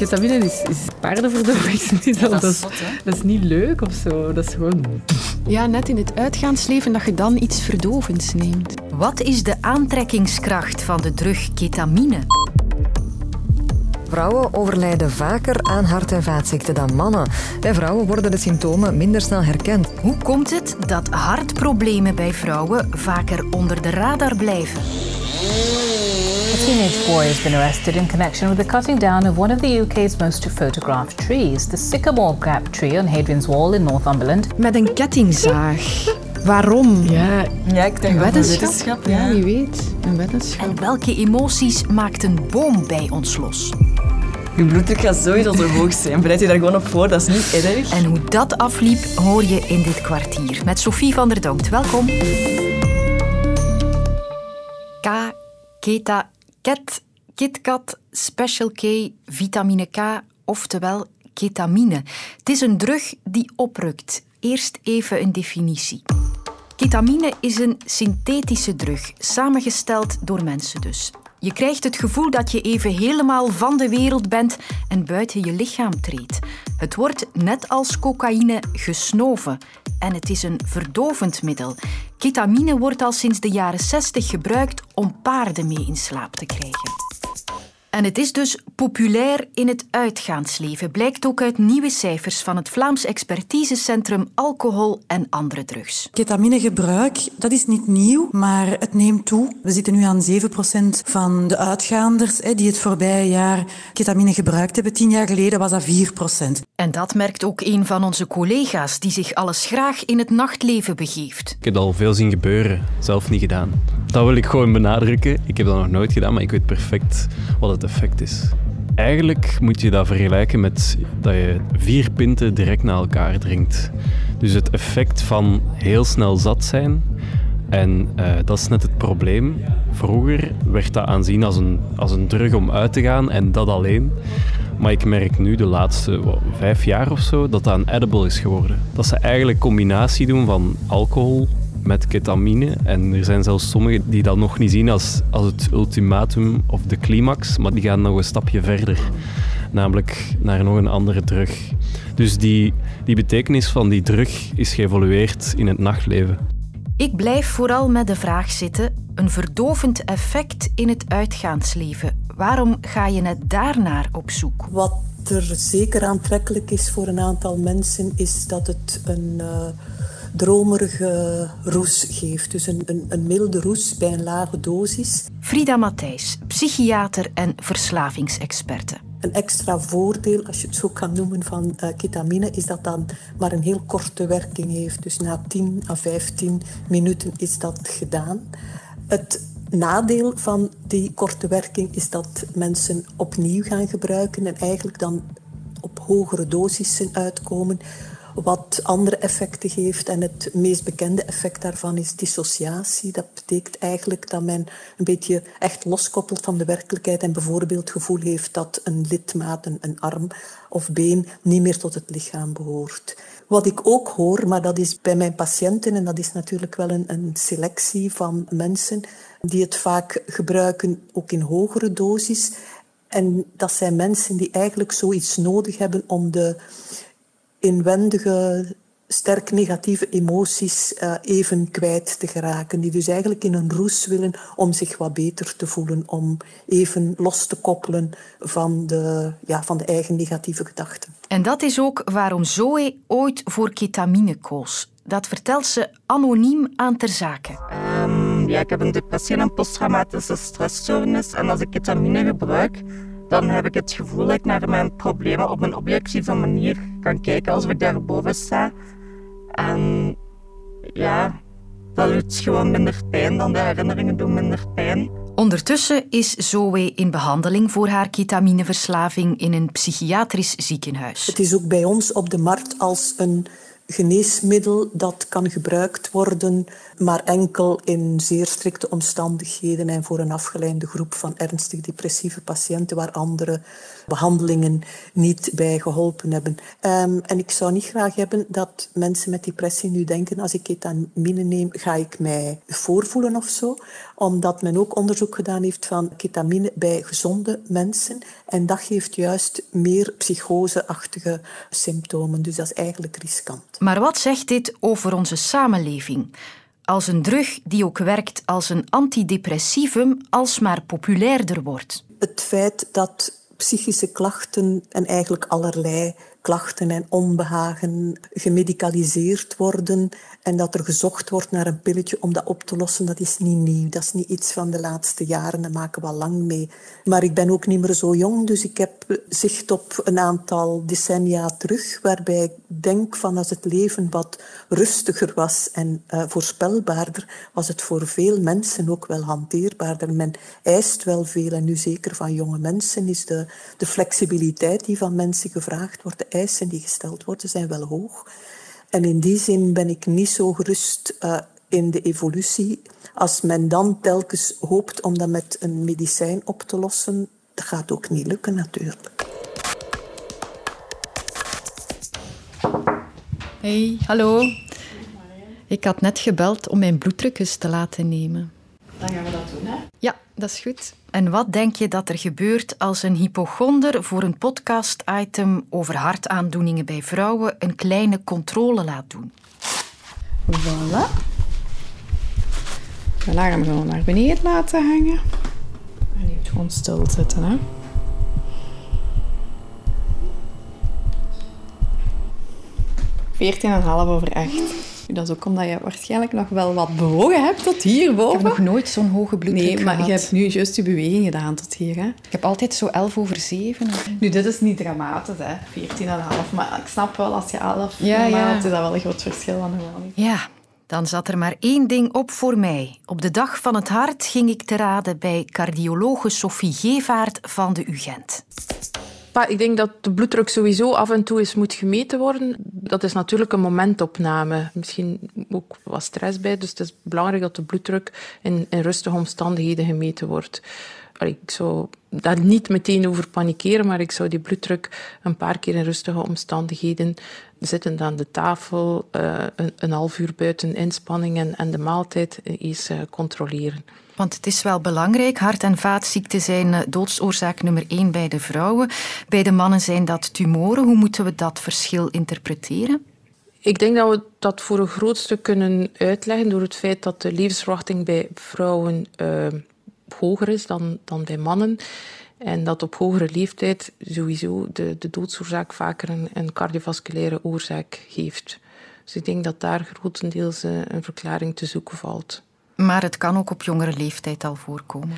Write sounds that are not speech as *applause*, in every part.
Ketamine is, is paardenverdovingsmiddel. dat, is, dat is niet leuk of zo. Dat is gewoon... Ja, net in het uitgaansleven dat je dan iets verdovends neemt. Wat is de aantrekkingskracht van de drug ketamine? Vrouwen overlijden vaker aan hart- en vaatziekten dan mannen. Bij vrouwen worden de symptomen minder snel herkend. Hoe komt het dat hartproblemen bij vrouwen vaker onder de radar blijven? A teenage boy has been arrested in connection with the cutting down of one of the UK's most photographed trees, the Sycamore Gap tree on Hadrian's Wall in Northumberland. Met een kettingzaag. Waarom? Ja, Ja, ik denk Een wel weddenschap? wetenschap. Ja, Ja. wie weet. Een weddenschap. En welke emoties maakt een boom bij ons los? Je bloeddruk gaat sowieso zo hoog zijn. Bereid je daar gewoon op voor, dat is niet erg. En hoe dat afliep, hoor je in dit kwartier. Met Sophie van der Donkt. Welkom. K, Keta, Ket, KitKat, Special K, vitamine K, oftewel ketamine. Het is een drug die oprukt. Eerst even een definitie. Ketamine is een synthetische drug, samengesteld door mensen dus. Je krijgt het gevoel dat je even helemaal van de wereld bent en buiten je lichaam treedt. Het wordt net als cocaïne gesnoven en het is een verdovend middel. Ketamine wordt al sinds de jaren 60 gebruikt om paarden mee in slaap te krijgen. En het is dus populair in het uitgaansleven, blijkt ook uit nieuwe cijfers van het Vlaams Expertisecentrum Alcohol en andere drugs. Ketaminegebruik, dat is niet nieuw, maar het neemt toe. We zitten nu aan 7% van de uitgaanders hè, die het voorbije jaar ketamine gebruikt hebben. Tien jaar geleden was dat 4%. En dat merkt ook een van onze collega's die zich alles graag in het nachtleven begeeft. Ik heb al veel zien gebeuren, zelf niet gedaan. Dat wil ik gewoon benadrukken. Ik heb dat nog nooit gedaan, maar ik weet perfect wat het effect is. Eigenlijk moet je dat vergelijken met dat je vier pinten direct na elkaar drinkt. Dus het effect van heel snel zat zijn. En eh, dat is net het probleem. Vroeger werd dat aanzien als een, als een drug om uit te gaan en dat alleen. Maar ik merk nu de laatste vijf jaar of zo dat dat een edible is geworden. Dat ze eigenlijk combinatie doen van alcohol met ketamine. En er zijn zelfs sommigen die dat nog niet zien als, als het ultimatum of de climax, maar die gaan nog een stapje verder. Namelijk naar nog een andere drug. Dus die, die betekenis van die drug is geëvolueerd in het nachtleven. Ik blijf vooral met de vraag zitten: een verdovend effect in het uitgaansleven. Waarom ga je net daarnaar op zoek? Wat er zeker aantrekkelijk is voor een aantal mensen, is dat het een uh, dromerige roes geeft. Dus een, een, een milde roes bij een lage dosis. Frida Matthijs, psychiater en verslavingsexperte. Een extra voordeel, als je het zo kan noemen, van uh, ketamine is dat dan maar een heel korte werking heeft. Dus na 10 à 15 minuten is dat gedaan. Het nadeel van die korte werking is dat mensen opnieuw gaan gebruiken en eigenlijk dan op hogere dosissen uitkomen, wat andere effecten geeft. En het meest bekende effect daarvan is dissociatie. Dat betekent eigenlijk dat men een beetje echt loskoppelt van de werkelijkheid en bijvoorbeeld het gevoel heeft dat een lidmaat, een arm of been, niet meer tot het lichaam behoort. Wat ik ook hoor, maar dat is bij mijn patiënten, en dat is natuurlijk wel een, een selectie van mensen die het vaak gebruiken, ook in hogere dosis. En dat zijn mensen die eigenlijk zoiets nodig hebben om de inwendige, sterk negatieve emoties uh, even kwijt te geraken. Die dus eigenlijk in een roes willen om zich wat beter te voelen, om even los te koppelen van de, ja, van de eigen negatieve gedachten. En dat is ook waarom Zoe ooit voor ketamine koos. Dat vertelt ze anoniem aan ter zake. Um, ja, ik heb een depressie en een posttraumatische stressstoornis. En als ik ketamine gebruik, dan heb ik het gevoel dat ik naar mijn problemen op een objectieve manier kan kijken als ik daarboven sta. En ja, dat doet gewoon minder pijn dan de herinneringen doen minder pijn. Ondertussen is Zoe in behandeling voor haar ketamineverslaving in een psychiatrisch ziekenhuis. Het is ook bij ons op de markt als een geneesmiddel dat kan gebruikt worden, maar enkel in zeer strikte omstandigheden en voor een afgeleide groep van ernstig depressieve patiënten waar andere behandelingen niet bij geholpen hebben. Ehm, en ik zou niet graag hebben dat mensen met depressie nu denken, als ik ketamine neem, ga ik mij voorvoelen of zo. Omdat men ook onderzoek gedaan heeft van ketamine bij gezonde mensen. En dat geeft juist meer psychoseachtige symptomen. Dus dat is eigenlijk riskant. Maar wat zegt dit over onze samenleving? Als een drug die ook werkt als een antidepressivum alsmaar populairder wordt. Het feit dat psychische klachten en eigenlijk allerlei klachten en onbehagen gemedicaliseerd worden en dat er gezocht wordt naar een pilletje om dat op te lossen, dat is niet nieuw. Dat is niet iets van de laatste jaren, daar maken we al lang mee. Maar ik ben ook niet meer zo jong, dus ik heb zicht op een aantal decennia terug, waarbij ik denk van als het leven wat rustiger was en uh, voorspelbaarder, was het voor veel mensen ook wel hanteerbaarder. Men eist wel veel en nu zeker van jonge mensen is de, de flexibiliteit die van mensen gevraagd wordt, eisen die gesteld worden zijn wel hoog. En in die zin ben ik niet zo gerust uh, in de evolutie. Als men dan telkens hoopt om dat met een medicijn op te lossen, dat gaat ook niet lukken natuurlijk. Hey, hallo. Ik had net gebeld om mijn bloeddruk eens te laten nemen. Dan gaan we dat doen, hè? Ja, dat is goed. En wat denk je dat er gebeurt als een hypochonder voor een podcast-item over hartaandoeningen bij vrouwen een kleine controle laat doen? Voilà. De alarm gewoon naar beneden laten hangen. En moet gewoon stil zitten, hè. Veertien en half over Dat is ook omdat je waarschijnlijk nog wel wat bewogen hebt tot hierboven. Ik heb nog nooit zo'n hoge bloeddruk Nee, maar gehad. je hebt nu juist je beweging gedaan tot hier. Hè? Ik heb altijd zo 11 over 7. Nu, dit is niet dramatisch, hè. 14,5. Maar ik snap wel, als je 11 Ja, ja. is dat wel een groot verschil van normaal niet. Ja, dan zat er maar één ding op voor mij. Op de dag van het hart ging ik te raden bij cardiologe Sophie Gevaert van de UGent. Pa, ik denk dat de bloeddruk sowieso af en toe eens moet gemeten worden. Dat is natuurlijk een momentopname. Misschien ook wat stress bij. Dus het is belangrijk dat de bloeddruk in, in rustige omstandigheden gemeten wordt. Allee, ik zou daar niet meteen over panikeren, maar ik zou die bloeddruk een paar keer in rustige omstandigheden zittend aan de tafel, eh, een, een half uur buiten inspanning en, en de maaltijd eens eh, controleren. Want het is wel belangrijk. Hart- en vaatziekten zijn eh, doodsoorzaak nummer één bij de vrouwen. Bij de mannen zijn dat tumoren. Hoe moeten we dat verschil interpreteren? Ik denk dat we dat voor een groot stuk kunnen uitleggen door het feit dat de levensverwachting bij vrouwen hoger is dan, dan bij mannen. En dat op hogere leeftijd sowieso de, de doodsoorzaak vaker een, een cardiovasculaire oorzaak heeft. Dus ik denk dat daar grotendeels eh, een verklaring te zoeken valt. Maar het kan ook op jongere leeftijd al voorkomen.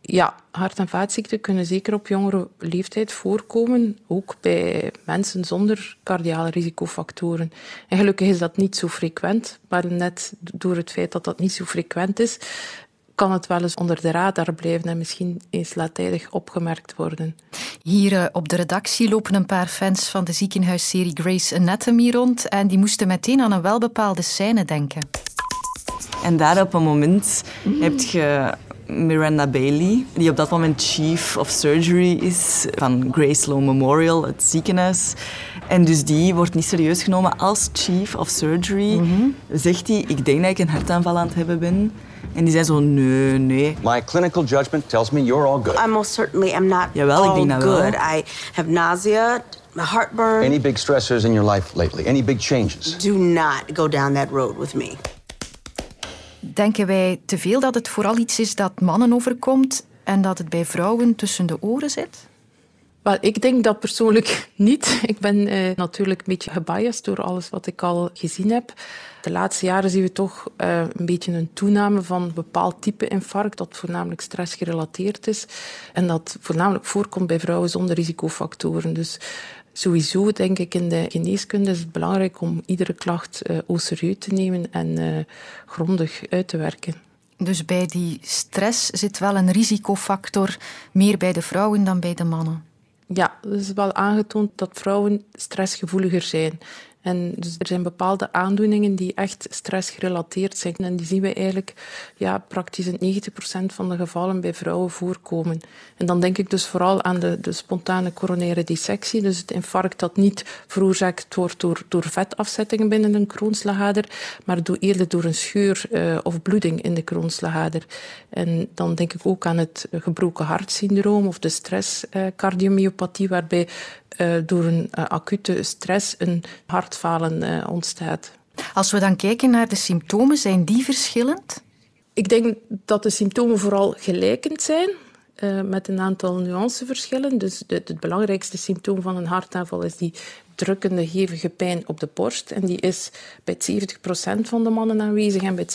Ja, hart- en vaatziekten kunnen zeker op jongere leeftijd voorkomen, ook bij mensen zonder cardiale risicofactoren. En gelukkig is dat niet zo frequent, maar net door het feit dat dat niet zo frequent is, kan het wel eens onder de radar blijven en misschien eens laattijdig opgemerkt worden. Hier eh, op de redactie lopen een paar fans van de ziekenhuisserie Grey's Anatomy rond en die moesten meteen aan een welbepaalde scène denken. En daar op een moment heb je Miranda Bailey, die op dat moment chief of surgery is van Grace Sloan Memorial, het ziekenhuis. En dus die wordt niet serieus genomen als chief of surgery. Zegt hij, ik denk dat ik een hartaanval aan het hebben ben. En die zei zo, nee, nee. My clinical judgment tells me you're all good. I most certainly am not Jawel, ik all denk dat wel. good. I have nausea, heartburn. Any big stressors in your life lately? Any big changes? Do not go down that road with me. Denken wij te veel dat het vooral iets is dat mannen overkomt en dat het bij vrouwen tussen de oren zit? Wel, ik denk dat persoonlijk *laughs* niet. Ik ben eh, natuurlijk een beetje gebiased door alles wat ik al gezien heb. De laatste jaren zien we toch eh, een beetje een toename van een bepaald type infarct, dat voornamelijk stressgerelateerd is. En dat voornamelijk voorkomt bij vrouwen zonder risicofactoren. Dus sowieso denk ik in de geneeskunde is het belangrijk om iedere klacht eh, au serieus te nemen en eh, grondig uit te werken. Dus bij die stress zit wel een risicofactor meer bij de vrouwen dan bij de mannen. Ja, het is wel aangetoond dat vrouwen stressgevoeliger zijn. En dus er zijn bepaalde aandoeningen die echt stressgerelateerd zijn. En die zien we eigenlijk ja, praktisch in 90% van de gevallen bij vrouwen voorkomen. En dan denk ik dus vooral aan de, de spontane coronaire dissectie. Dus het infarct dat niet veroorzaakt wordt door, door vetafzettingen binnen een kroonslagader, maar door, eerder door een scheur uh, of bloeding in de kroonslagader. En dan denk ik ook aan het gebroken hartsyndroom of de stresscardiomyopathie, uh, waarbij door een acute stress een hartfalen ontstaat. Als we dan kijken naar de symptomen, zijn die verschillend? Ik denk dat de symptomen vooral gelijkend zijn. Met een aantal nuanceverschillen. Dus het belangrijkste symptoom van een hartaanval is die drukkende, hevige pijn op de borst. En die is bij 70% van de mannen aanwezig en bij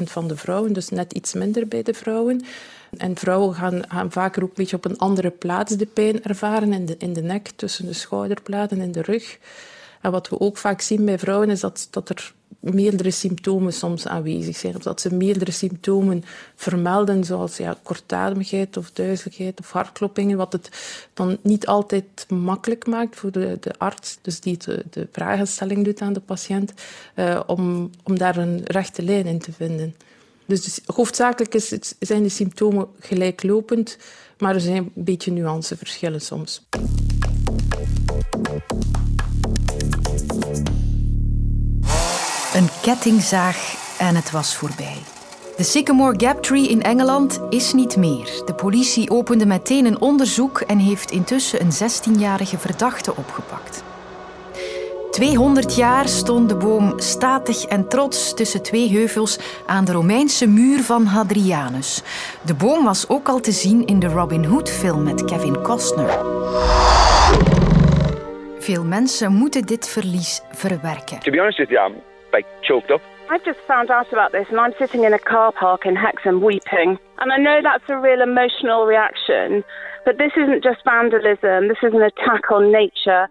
60% van de vrouwen. Dus net iets minder bij de vrouwen. En vrouwen gaan, gaan vaker ook een beetje op een andere plaats de pijn ervaren. In de, in de nek, tussen de schouderbladen en de rug. En wat we ook vaak zien bij vrouwen is dat, dat er meerdere symptomen soms aanwezig zijn. Of dat ze meerdere symptomen vermelden, zoals ja, kortademigheid of duizeligheid of hartkloppingen, wat het dan niet altijd makkelijk maakt voor de, de arts, dus die de, de vragenstelling doet aan de patiënt, uh, om, om daar een rechte lijn in te vinden. Dus, dus hoofdzakelijk is het, zijn de symptomen gelijklopend, maar er zijn een beetje nuanceverschillen soms. Een kettingzaag en het was voorbij. De Sycamore Gap Tree in Engeland is niet meer. De politie opende meteen een onderzoek en heeft intussen een 16-jarige verdachte opgepakt. 200 jaar stond de boom statig en trots tussen twee heuvels aan de Romeinse muur van Hadrianus. De boom was ook al te zien in de Robin Hood-film met Kevin Costner. Veel mensen moeten dit verlies verwerken. To be honest with you, like choked up. I've just found out about this and I'm sitting in a car park in Hexham weeping. And I know that's a real emotional reaction, but this isn't just vandalism, this is an attack on nature.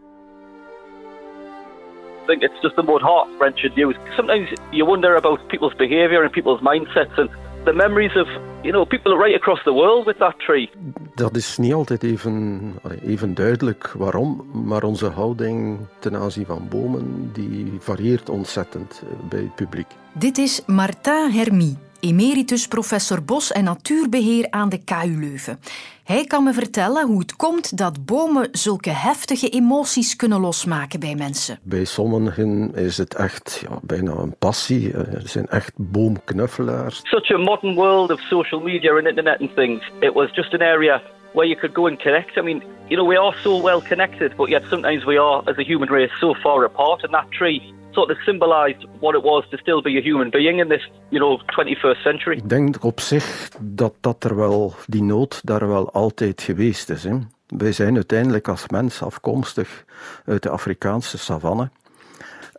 I think it's just the most heart-wrenching news. Sometimes you wonder about people's behaviour and people's mindsets and the memories of you know, people right across the world with that tree. Dat is niet altijd even, even duidelijk waarom, maar onze houding ten aanzien van bomen die varieert ontzettend eh, bij het publiek. Dit is Martin Hermie, emeritus professor bos- en natuurbeheer aan de KU Leuven. Hij kan me vertellen hoe het komt dat bomen zulke heftige emoties kunnen losmaken bij mensen. Bij sommigen is het echt ja, bijna een passie. Ze eh, zijn echt boomknuffelaars. Such a modern world of social media and internet and things. It was just an area where you could go and connect. I mean, you know, we are so well connected, but yet sometimes we are, as a human race, so far apart. And that tree sort of symbolized what it was to still be a human in this, you know, 21st century. Ik denk op zich dat, dat er wel, die nood daar wel altijd geweest is. Hè. Wij zijn uiteindelijk als mens afkomstig uit de Afrikaanse savanne.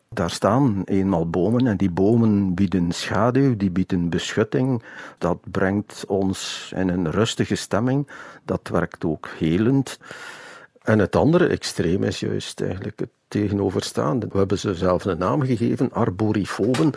Daar staan eenmaal bomen en die bomen bieden schaduw, die bieden beschutting. Dat brengt ons in een rustige stemming. Dat werkt ook helend. En het andere extreem is juist eigenlijk het tegenoverstaande. We hebben ze zelf een naam gegeven, arborifoben.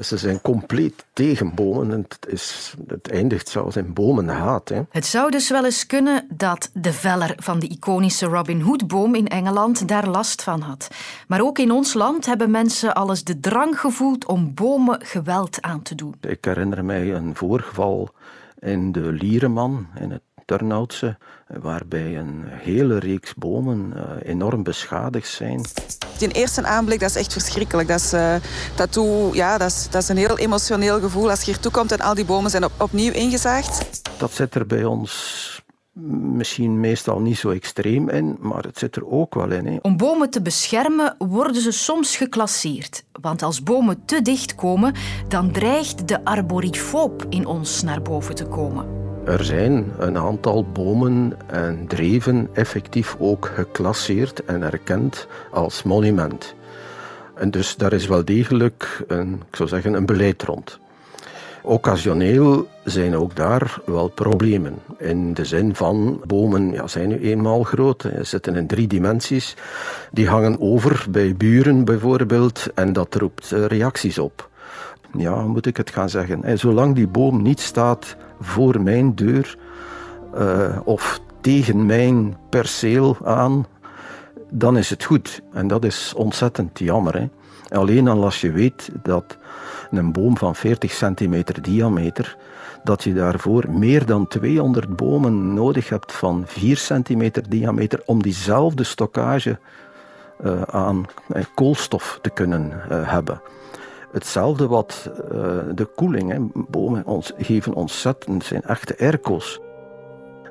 Ze zijn compleet tegen bomen en het, is, het eindigt zelfs in bomenhaat. Hè. Het zou dus wel eens kunnen dat de veller van de iconische Robin Hood-boom in Engeland daar last van had. Maar ook in ons land hebben mensen al eens de drang gevoeld om bomen geweld aan te doen. Ik herinner mij een voorgeval in de Liereman, in het Turnhoutse, waarbij een hele reeks bomen uh, enorm beschadigd zijn. Die eerste aanblik, dat is echt verschrikkelijk. Dat is, uh, dat, ja, dat, is, dat is een heel emotioneel gevoel als je hier toekomt en al die bomen zijn op, opnieuw ingezaagd. Dat zit er bij ons misschien meestal niet zo extreem in, maar het zit er ook wel in. Hè. Om bomen te beschermen worden ze soms geclasseerd. Want als bomen te dicht komen, dan dreigt de arborifoob in ons naar boven te komen. Er zijn een aantal bomen en dreven effectief ook geclasseerd en erkend als monument. En dus daar is wel degelijk een, ik zou zeggen, een beleid rond. Occasioneel zijn ook daar wel problemen. In de zin van bomen ja, zijn nu eenmaal groot, zitten in drie dimensies. Die hangen over bij buren bijvoorbeeld en dat roept eh, reacties op. Ja, moet ik het gaan zeggen. En zolang die boom niet staat voor mijn deur uh, of tegen mijn perceel aan, dan is het goed. En dat is ontzettend jammer. Hè. Alleen al als je weet dat een boom van 40 centimeter diameter, dat je daarvoor meer dan 200 bomen nodig hebt van 4 centimeter diameter om diezelfde stockage uh, aan uh, koolstof te kunnen hebben. Hetzelfde wat de koeling. Hè. Bomen ons, geven ontzettend, zijn echte airco's.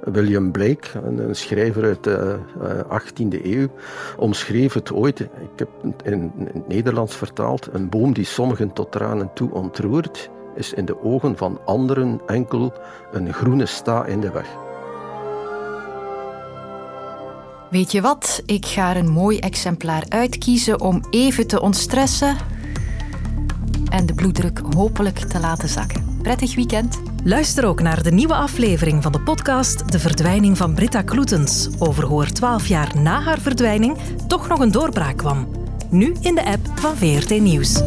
William Blake, een schrijver uit de 18e eeuw, omschreef het ooit, ik heb het in het Nederlands vertaald, een boom die sommigen tot tranen toe ontroert, is in de ogen van anderen enkel een groene sta in de weg. Weet je wat? Ik ga een mooi exemplaar uitkiezen om even te ontstressen bloeddruk hopelijk te laten zakken. Prettig weekend. Luister ook naar de nieuwe aflevering van de podcast De Verdwijning van Britta Kloetens over hoe er twaalf jaar na haar verdwijning toch nog een doorbraak kwam. Nu in de app van VRT Nieuws.